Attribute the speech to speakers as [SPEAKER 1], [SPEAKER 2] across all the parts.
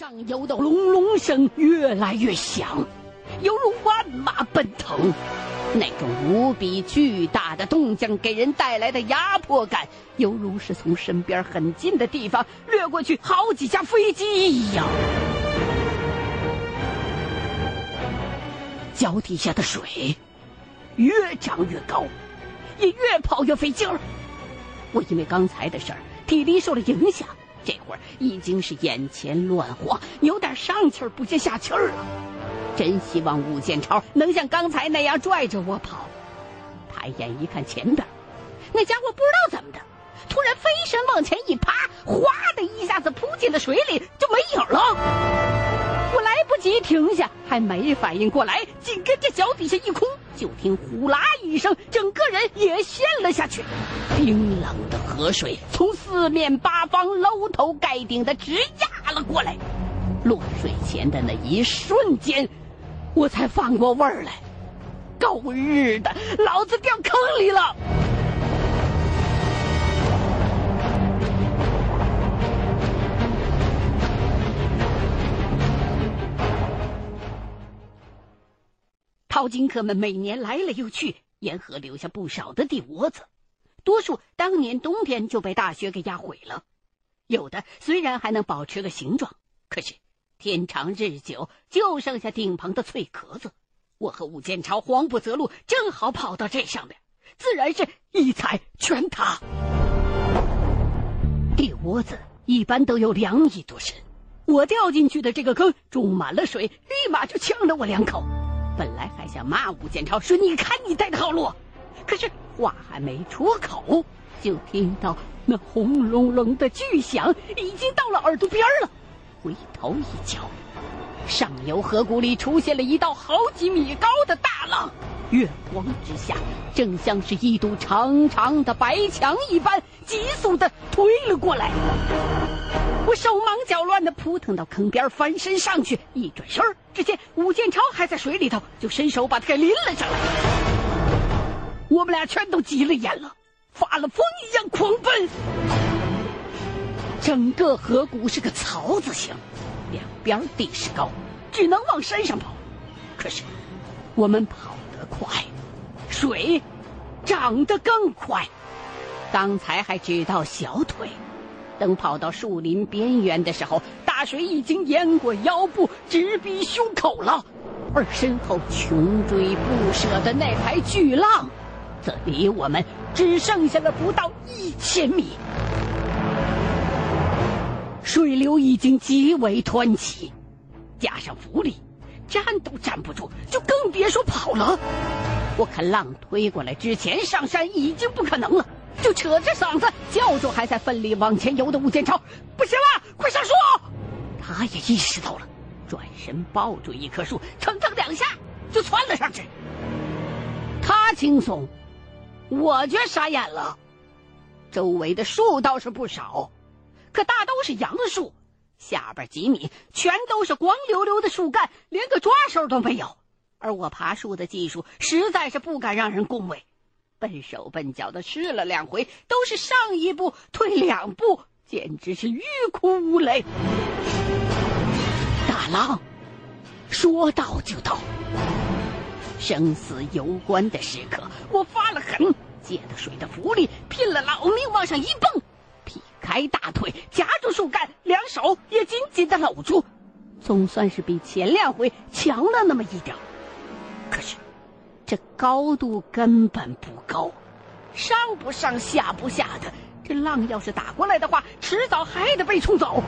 [SPEAKER 1] 上游的隆隆声越来越响，犹如万马奔腾。那种无比巨大的动静给人带来的压迫感，犹如是从身边很近的地方掠过去好几架飞机一样。脚底下的水越涨越高，也越跑越费劲儿。我因为刚才的事儿，体力受了影响。这会儿已经是眼前乱晃，有点上气儿不接下气儿了。真希望武建超能像刚才那样拽着我跑。抬眼一看前边，那家伙不知道怎么的，突然飞身往前一趴，哗的一下子扑进了水里，就没影了。我来不及停下，还没反应过来，紧跟着脚底下一空，就听呼啦一声，整个人也陷了下去。冰冷的河水从四面八方、楼头盖顶的直压了过来。落水前的那一瞬间，我才放过味儿来。狗日的，老子掉坑里了！淘金客们每年来了又去，沿河留下不少的地窝子。多数当年冬天就被大雪给压毁了，有的虽然还能保持个形状，可是天长日久就剩下顶棚的脆壳子。我和武建超慌不择路，正好跑到这上面，自然是一踩全塌。地窝子一般都有两米多深，我掉进去的这个坑注满了水，立马就呛了我两口。本来还想骂武建超说：“你看你带的好路。”可是话还没出口，就听到那轰隆隆的巨响已经到了耳朵边了。回头一瞧，上游河谷里出现了一道好几米高的大浪，月光之下，正像是一堵长长的白墙一般，急速的推了过来。我手忙脚乱的扑腾到坑边，翻身上去，一转身只见武建超还在水里头，就伸手把他给拎了上来。我们俩全都急了眼了，发了疯一样狂奔。整个河谷是个槽字形，两边地势高，只能往山上跑。可是我们跑得快，水涨得更快。刚才还只到小腿，等跑到树林边缘的时候，大水已经淹过腰部，直逼胸口了。而身后穷追不舍的那排巨浪。则离我们只剩下了不到一千米，水流已经极为湍急，加上浮力，站都站不住，就更别说跑了。我看浪推过来之前上山已经不可能了，就扯着嗓子叫住还在奋力往前游的吴建超：“不行了，快上树！”他也意识到了，转身抱住一棵树，蹭蹭两下就窜了上去。他轻松。我却傻眼了，周围的树倒是不少，可大都是杨树，下边几米全都是光溜溜的树干，连个抓手都没有。而我爬树的技术实在是不敢让人恭维，笨手笨脚的试了两回，都是上一步退两步，简直是欲哭无泪。大浪说到就到。生死攸关的时刻，我发了狠，借着水的浮力，拼了老命往上一蹦，劈开大腿，夹住树干，两手也紧紧的搂住，总算是比前两回强了那么一点。可是，这高度根本不够，上不上下不下的，这浪要是打过来的话，迟早还得被冲走。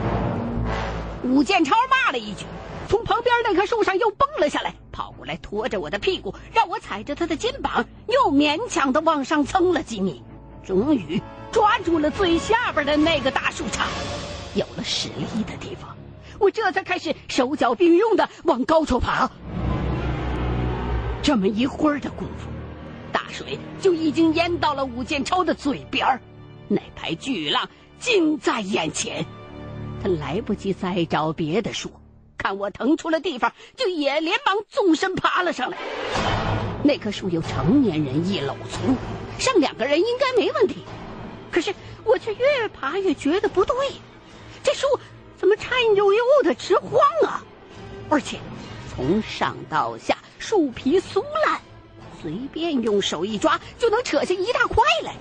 [SPEAKER 1] 武建超骂了一句。从旁边那棵树上又蹦了下来，跑过来拖着我的屁股，让我踩着他的肩膀，又勉强的往上蹭了几米，终于抓住了最下边的那个大树杈。有了实力的地方，我这才开始手脚并用的往高处爬。这么一会儿的功夫，大水就已经淹到了武建超的嘴边那排巨浪近在眼前，他来不及再找别的树。看我腾出了地方，就也连忙纵身爬了上来。那棵树有成年人一搂粗，上两个人应该没问题。可是我却越爬越觉得不对，这树怎么颤悠悠的直晃啊？而且从上到下树皮酥烂，随便用手一抓就能扯下一大块来。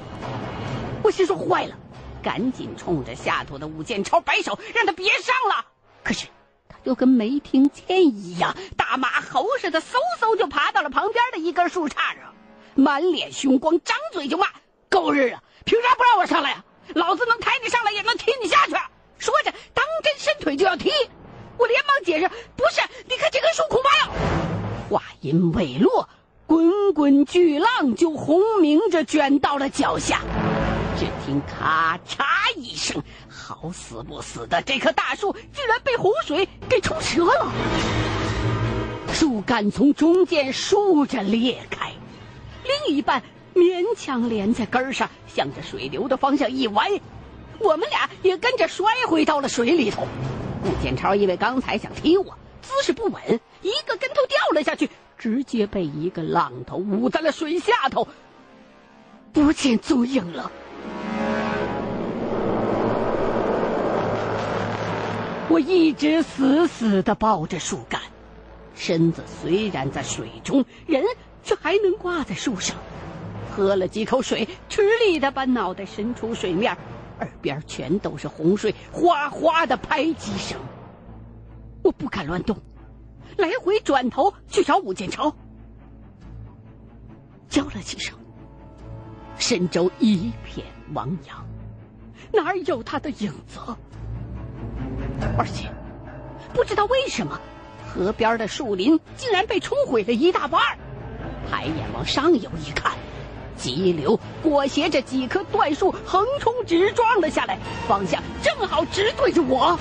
[SPEAKER 1] 我心说坏了，赶紧冲着下头的武建超摆手，让他别上了。可是他就跟没听见一样，大马猴似的，嗖嗖就爬到了旁边的一根树杈上，满脸凶光，张嘴就骂：“狗日的，凭啥不让我上来呀？老子能抬你上来，也能踢你下去！”说着，当真伸腿就要踢。我连忙解释：“不是，你看这根树恐怕要……”话音未落，滚滚巨浪就轰鸣着卷到了脚下。只听咔嚓一声，好死不死的，这棵大树居然被洪水给冲折了，树干从中间竖着裂开，另一半勉强连在根上，向着水流的方向一歪，我们俩也跟着摔回到了水里头。顾建超因为刚才想踢我，姿势不稳，一个跟头掉了下去，直接被一个浪头捂在了水下头，不见踪影了。我一直死死的抱着树干，身子虽然在水中，人却还能挂在树上。喝了几口水，吃力的把脑袋伸出水面，耳边全都是洪水哗哗的拍击声。我不敢乱动，来回转头去找武建超，叫了几声，神州一片汪洋，哪儿有他的影子？而且，不知道为什么，河边的树林竟然被冲毁了一大半抬眼往上游一看，急流裹挟着几棵断树横冲直撞了下来，方向正好直对着我，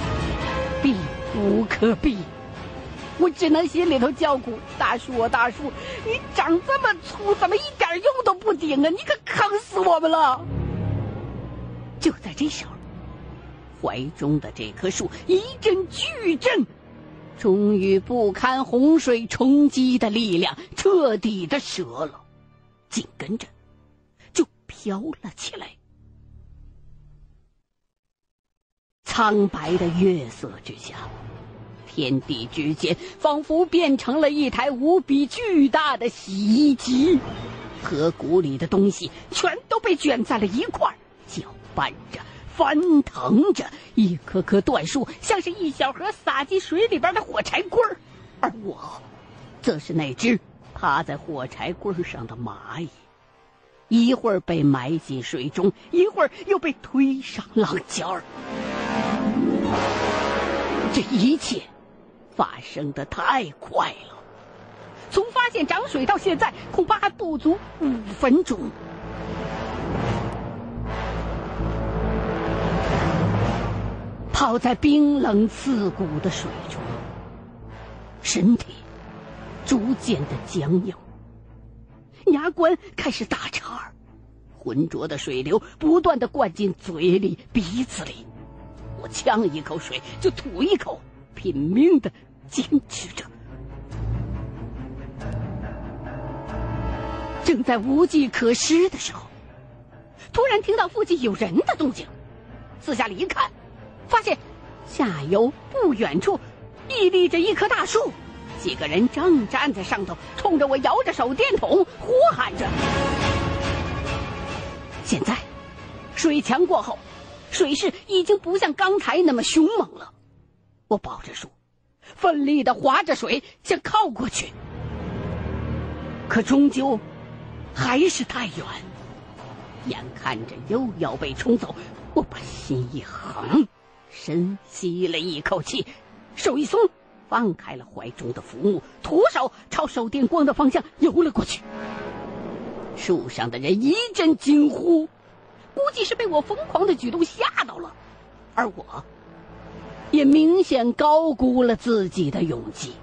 [SPEAKER 1] 避无可避。我只能心里头叫苦：大树啊，大树，你长这么粗，怎么一点用都不顶啊？你可坑死我们了！就在这时候。怀中的这棵树一阵巨震，终于不堪洪水冲击的力量，彻底的折了，紧跟着就飘了起来。苍白的月色之下，天地之间仿佛变成了一台无比巨大的洗衣机，河谷里的东西全都被卷在了一块儿，搅拌着。翻腾着，一棵棵断树像是一小盒撒进水里边的火柴棍儿，而我，则是那只趴在火柴棍上的蚂蚁，一会儿被埋进水中，一会儿又被推上浪尖儿。这一切发生的太快了，从发现涨水到现在，恐怕还不足五分钟。泡在冰冷刺骨的水中，身体逐渐的僵硬，牙关开始打颤，浑浊的水流不断的灌进嘴里、鼻子里，我呛一口水就吐一口，拼命的坚持着。正在无计可施的时候，突然听到附近有人的动静，四下里一看。发现下游不远处屹立着一棵大树，几个人正站在上头，冲着我摇着手电筒呼喊着。现在水墙过后，水势已经不像刚才那么凶猛了。我抱着树，奋力的划着水，想靠过去，可终究还是太远。眼看着又要被冲走，我把心一横。深吸了一口气，手一松，放开了怀中的浮木，徒手朝手电光的方向游了过去。树上的人一阵惊呼，估计是被我疯狂的举动吓到了，而我，也明显高估了自己的勇气。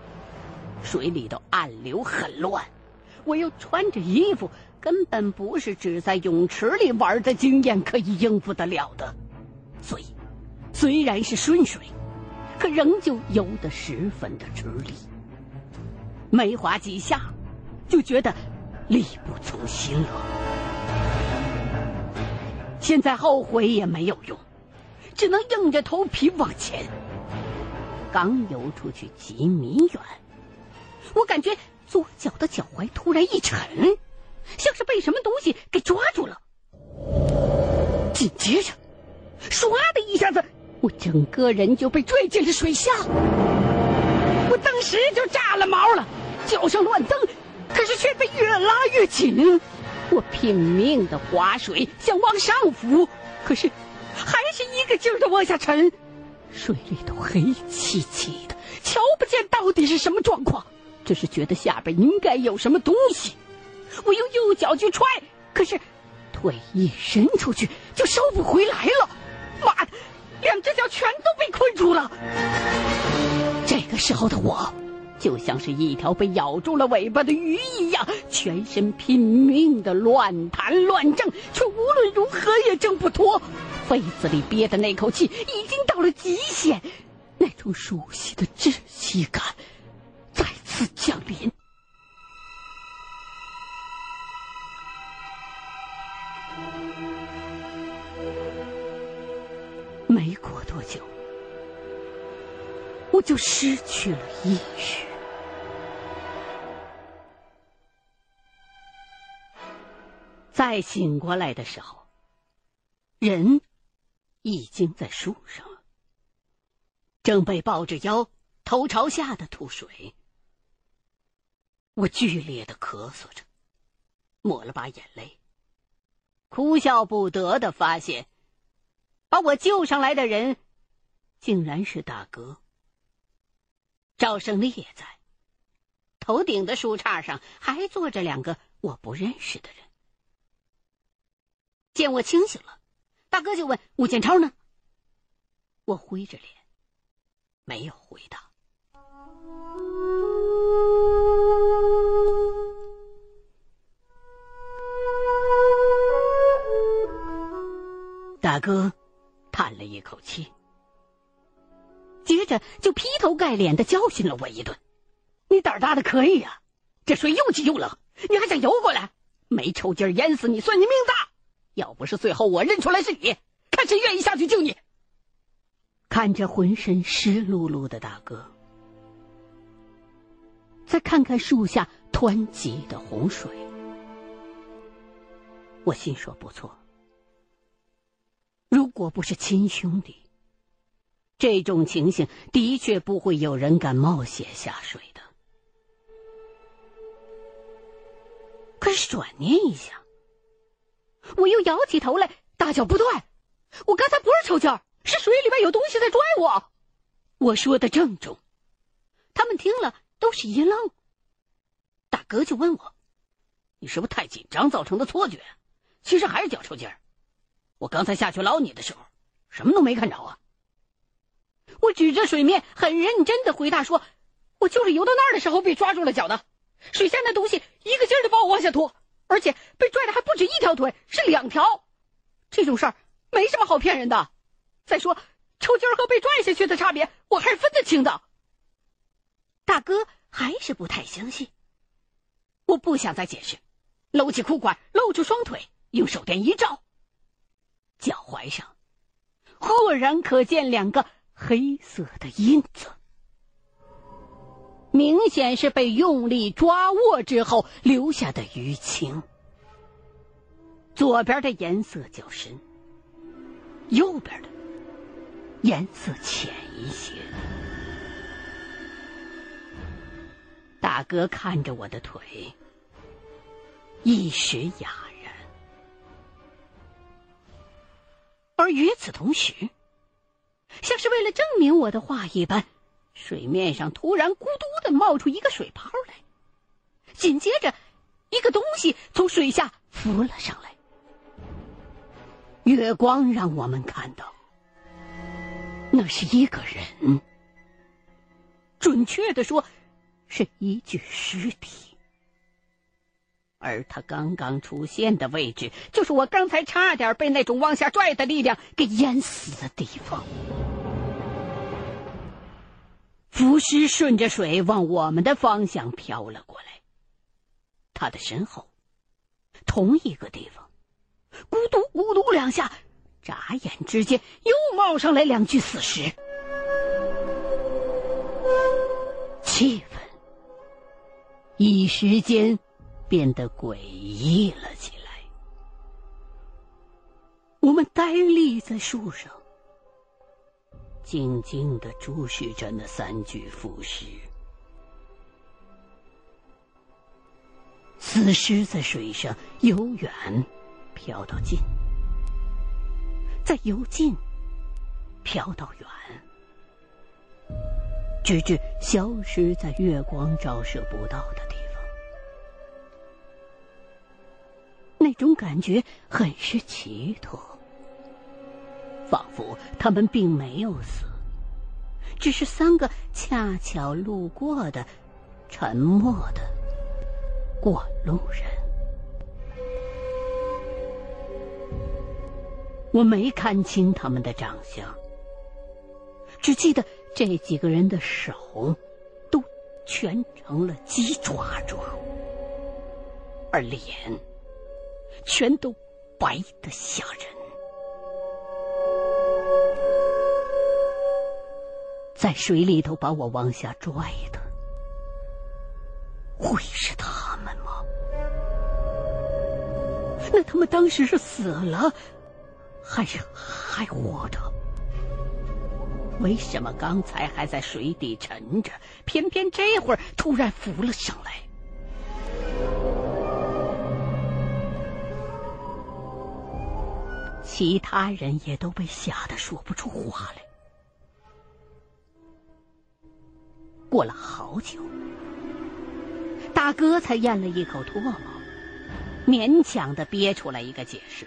[SPEAKER 1] 水里的暗流很乱，我又穿着衣服，根本不是只在泳池里玩的经验可以应付得了的，所以。虽然是顺水，可仍旧游得十分的吃力。没划几下，就觉得力不从心了。现在后悔也没有用，只能硬着头皮往前。刚游出去几米远，我感觉左脚的脚踝突然一沉，像是被什么东西给抓住了。紧接着，唰的一下子，我整个人就被拽进了水下。我当时就炸了毛了，脚上乱蹬，可是却被越拉越紧。我拼命的划水，想往上浮，可是还是一个劲儿的往下沉。水里头黑漆漆的，瞧不见到底是什么状况，只是觉得下边应该有什么东西。我用右脚去踹，可是腿一伸出去就收不回来了。妈的，两只脚全都被困住了。这个时候的我，就像是一条被咬住了尾巴的鱼一样，全身拼命的乱弹乱挣，却无论如何也挣不脱。肺子里憋的那口气已经到了极限，那种熟悉的窒息感再次降临。没过多久，我就失去了意识。再醒过来的时候，人。已经在树上了，正被抱着腰，头朝下的吐水。我剧烈的咳嗽着，抹了把眼泪，哭笑不得的发现，把我救上来的人，竟然是大哥。赵胜利也在，头顶的树杈上还坐着两个我不认识的人。见我清醒了。大哥就问吴建超呢？我灰着脸，没有回答。大哥叹了一口气，接着就劈头盖脸的教训了我一顿：“你胆大的可以呀，这水又急又冷，你还想游过来？没抽筋淹死你，算你命大。”要不是最后我认出来是你，看谁愿意下去救你。看着浑身湿漉漉的大哥，再看看树下湍急的洪水，我心说不错。如果不是亲兄弟，这种情形的确不会有人敢冒险下水的。可是转念一想。我又摇起头来，大叫：“不对，我刚才不是抽筋儿，是水里边有东西在拽我。”我说的郑重，他们听了都是一愣。大哥就问我：“你是不是太紧张造成的错觉？其实还是脚抽筋儿。我刚才下去捞你的时候，什么都没看着啊。”我指着水面，很认真的回答说：“我就是游到那儿的时候被抓住了脚的，水下那东西一个劲儿的把我往下拖。”而且被拽的还不止一条腿，是两条。这种事儿没什么好骗人的。再说，抽筋儿和被拽下去的差别，我还是分得清的。大哥还是不太相信。我不想再解释，搂起裤管，露出双腿，用手电一照，脚踝上豁然可见两个黑色的印子。明显是被用力抓握之后留下的淤青。左边的颜色较深，右边的颜色浅一些。大哥看着我的腿，一时哑然。而与此同时，像是为了证明我的话一般。水面上突然咕嘟的冒出一个水泡来，紧接着，一个东西从水下浮了上来。月光让我们看到，那是一个人，准确的说，是一具尸体。而他刚刚出现的位置，就是我刚才差点被那种往下拽的力量给淹死的地方。浮尸顺着水往我们的方向飘了过来。他的身后，同一个地方，咕嘟咕嘟两下，眨眼之间又冒上来两具死尸。气氛一时间变得诡异了起来。我们呆立在树上，静静的注视着那三具腐尸。死尸在水上由远飘到近，再由近飘到远，直至消失在月光照射不到的地方。那种感觉很是奇特，仿佛他们并没有死，只是三个恰巧路过的沉默的。过路人，我没看清他们的长相，只记得这几个人的手都蜷成了鸡爪状，而脸全都白的吓人。在水里头把我往下拽的，会是他们吗？那他们当时是死了，还是还活着？为什么刚才还在水底沉着，偏偏这会儿突然浮了上来？其他人也都被吓得说不出话来。过了好久，大哥才咽了一口唾沫。勉强的憋出来一个解释，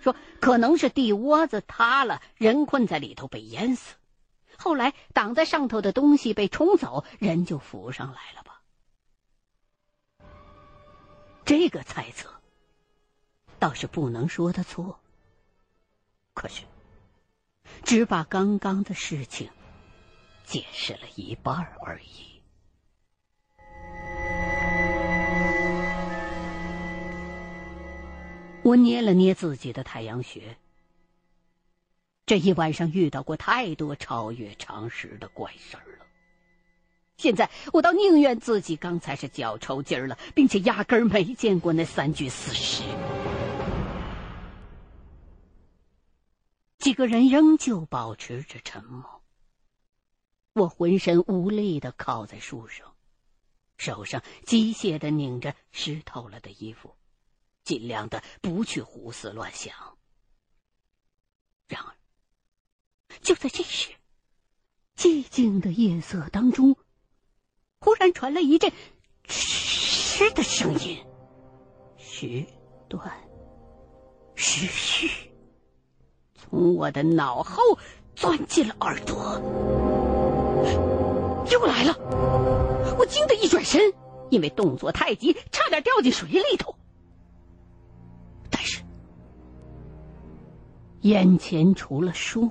[SPEAKER 1] 说可能是地窝子塌了，人困在里头被淹死，后来挡在上头的东西被冲走，人就浮上来了吧。这个猜测倒是不能说的错，可是只把刚刚的事情解释了一半而已。我捏了捏自己的太阳穴。这一晚上遇到过太多超越常识的怪事儿了，现在我倒宁愿自己刚才是脚抽筋了，并且压根儿没见过那三具死尸。几个人仍旧保持着沉默。我浑身无力的靠在树上，手上机械的拧着湿透了的衣服。尽量的不去胡思乱想。然而，就在这时，寂静的夜色当中，忽然传来一阵“嗤”的声音，时断时续，从我的脑后钻进了耳朵。又来了！我惊得一转身，因为动作太急，差点掉进水里头。但是眼前除了树，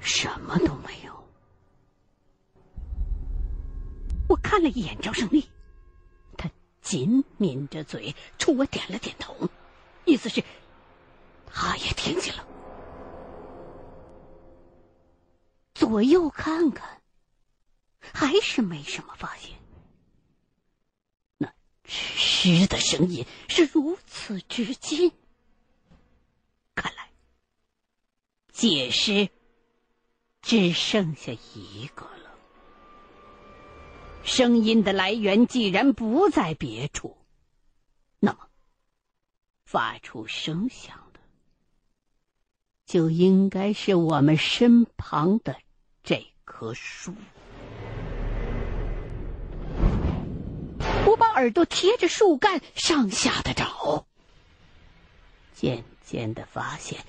[SPEAKER 1] 什么都没有。我看了一眼赵胜利，他紧抿着嘴冲我点了点头，意思是他也听见了。左右看看，还是没什么发现。那吃的声音是如此之近。看来解释只剩下一个了。声音的来源既然不在别处，那么发出声响就应该是我们身旁的这棵树。我把耳朵贴着树干上下的找，渐渐的发现。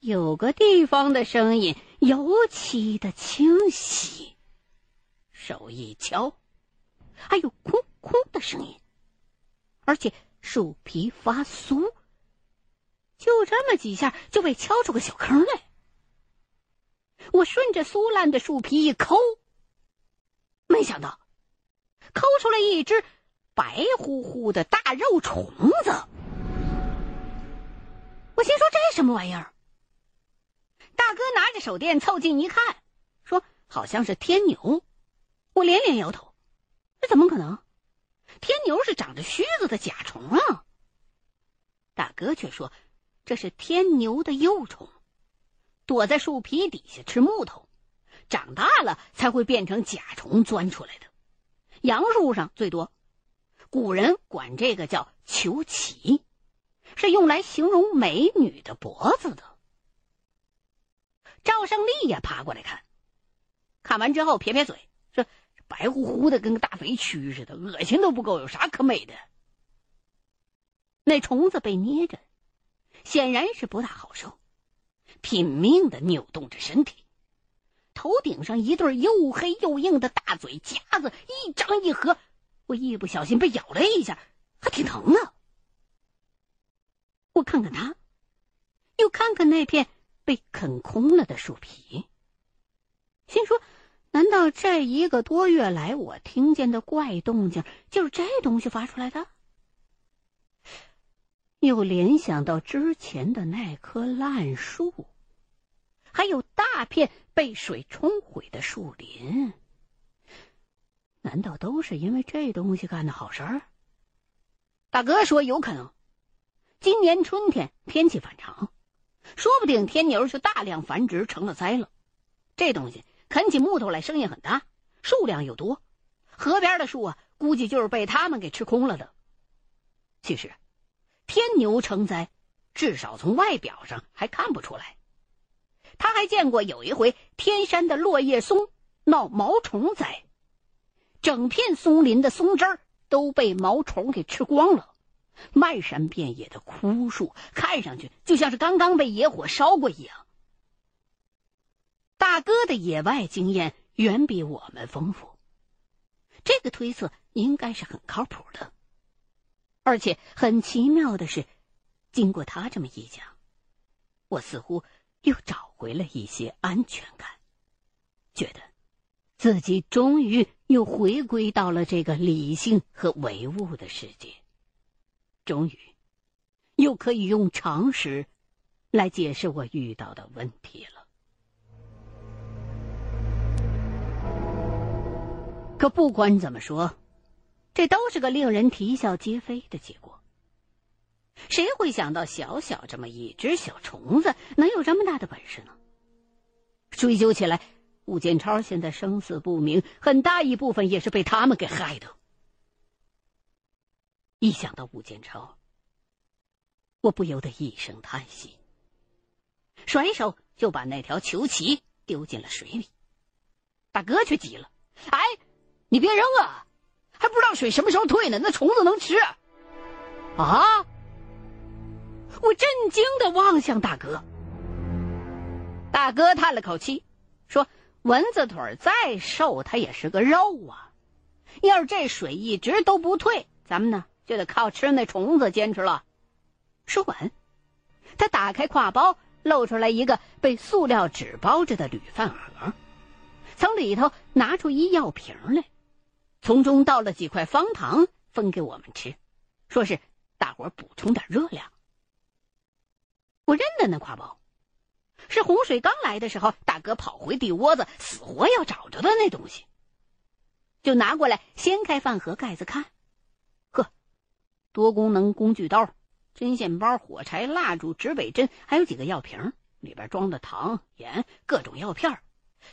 [SPEAKER 1] 有个地方的声音尤其的清晰，手一敲，还有“空空”的声音，而且树皮发酥，就这么几下就被敲出个小坑来。我顺着酥烂的树皮一抠，没想到抠出来一只白乎乎的大肉虫子。我心说这什么玩意儿？大哥拿着手电凑近一看，说：“好像是天牛。我连连摇头，这怎么可能？天牛是长着须子的甲虫啊！大哥却说，这是天牛的幼虫，躲在树皮底下吃木头，长大了才会变成甲虫钻出来的。杨树上最多，古人管这个叫球旗，是用来形容美女的脖子的。赵胜利也爬过来看，看完之后撇撇嘴说。白乎乎的，跟个大肥蛆似的，恶心都不够，有啥可美的？那虫子被捏着，显然是不大好受，拼命的扭动着身体，头顶上一对又黑又硬的大嘴夹子一张一合，我一不小心被咬了一下，还挺疼的。我看看他，又看看那片被啃空了的树皮，心说。难道这一个多月来，我听见的怪动静就是这东西发出来的？又联想到之前的那棵烂树，还有大片被水冲毁的树林，难道都是因为这东西干的好事儿？大哥说有可能。今年春天天气反常，说不定天牛就大量繁殖成了灾了。这东西。啃起木头来，声音很大，数量又多。河边的树啊，估计就是被他们给吃空了的。其实，天牛成灾，至少从外表上还看不出来。他还见过有一回，天山的落叶松闹毛虫灾，整片松林的松枝儿都被毛虫给吃光了，漫山遍野的枯树，看上去就像是刚刚被野火烧过一样。大哥的野外经验远比我们丰富，这个推测应该是很靠谱的。而且很奇妙的是，经过他这么一讲，我似乎又找回了一些安全感，觉得自己终于又回归到了这个理性和唯物的世界，终于又可以用常识来解释我遇到的问题了。可不管怎么说，这都是个令人啼笑皆非的结果。谁会想到小小这么一只小虫子能有这么大的本事呢？追究起来，武建超现在生死不明，很大一部分也是被他们给害的。一想到武建超，我不由得一声叹息，甩手就把那条球旗丢进了水里。大哥却急了：“哎！”你别扔啊！还不知道水什么时候退呢，那虫子能吃。啊！我震惊的望向大哥。大哥叹了口气，说：“蚊子腿再瘦，它也是个肉啊。要是这水一直都不退，咱们呢就得靠吃那虫子坚持了。”说完，他打开挎包，露出来一个被塑料纸包着的铝饭盒，从里头拿出一药瓶来。从中倒了几块方糖分给我们吃，说是大伙补充点热量。我认得那挎包，是洪水刚来的时候，大哥跑回地窝子死活要找着的那东西。就拿过来掀开饭盒盖子看，呵，多功能工具刀、针线包、火柴、蜡烛、指北针，还有几个药瓶，里边装的糖、盐、各种药片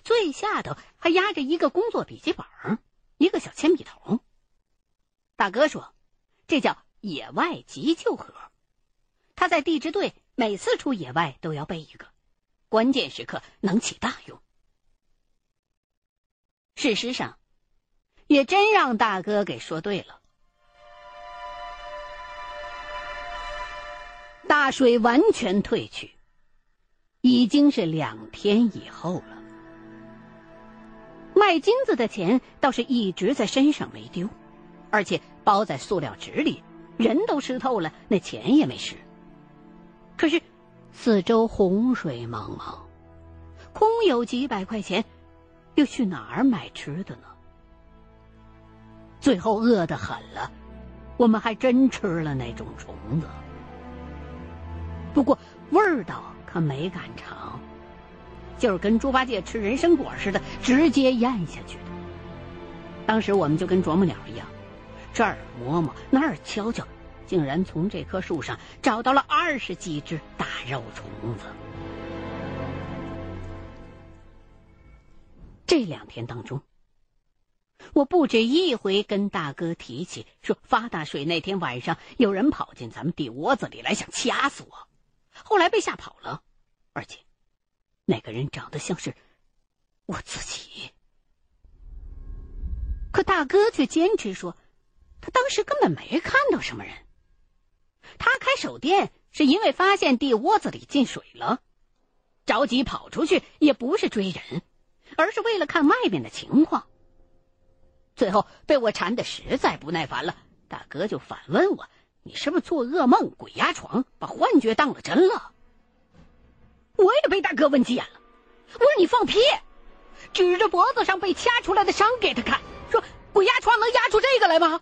[SPEAKER 1] 最下头还压着一个工作笔记本。一个小铅笔头。大哥说：“这叫野外急救盒。”他在地质队每次出野外都要备一个，关键时刻能起大用。事实上，也真让大哥给说对了。大水完全退去，已经是两天以后了。卖金子的钱倒是一直在身上没丢，而且包在塑料纸里，人都湿透了，那钱也没湿。可是，四周洪水茫茫，空有几百块钱，又去哪儿买吃的呢？最后饿得很了，我们还真吃了那种虫子，不过味道可没敢尝。就是跟猪八戒吃人参果似的，直接咽下去的。当时我们就跟啄木鸟一样，这儿摸摸，那儿瞧瞧，竟然从这棵树上找到了二十几只大肉虫子。这两天当中，我不止一回跟大哥提起，说发大水那天晚上有人跑进咱们地窝子里来，想掐死我，后来被吓跑了，而且。那个人长得像是我自己，可大哥却坚持说，他当时根本没看到什么人。他开手电是因为发现地窝子里进水了，着急跑出去也不是追人，而是为了看外面的情况。最后被我缠的实在不耐烦了，大哥就反问我：“你是不是做噩梦、鬼压床，把幻觉当了真了？”我也被大哥问急眼了，我说你放屁，指着脖子上被掐出来的伤给他看，说鬼压床能压出这个来吗？